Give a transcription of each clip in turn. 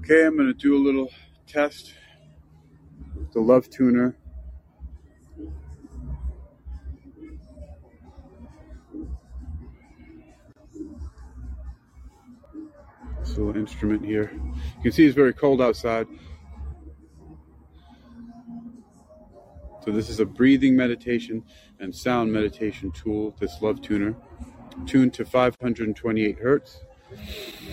Okay, I'm gonna do a little test with the Love Tuner. This little instrument here. You can see it's very cold outside. So this is a breathing meditation and sound meditation tool, this Love Tuner, tuned to 528 hertz. Thank you.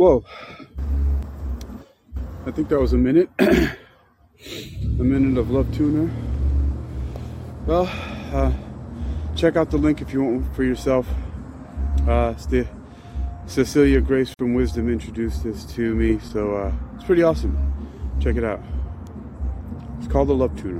Whoa. I think that was a minute. a minute of Love Tuner. Well, uh, check out the link if you want for yourself. Uh, the Cecilia Grace from Wisdom introduced this to me, so uh, it's pretty awesome. Check it out. It's called the Love Tuner.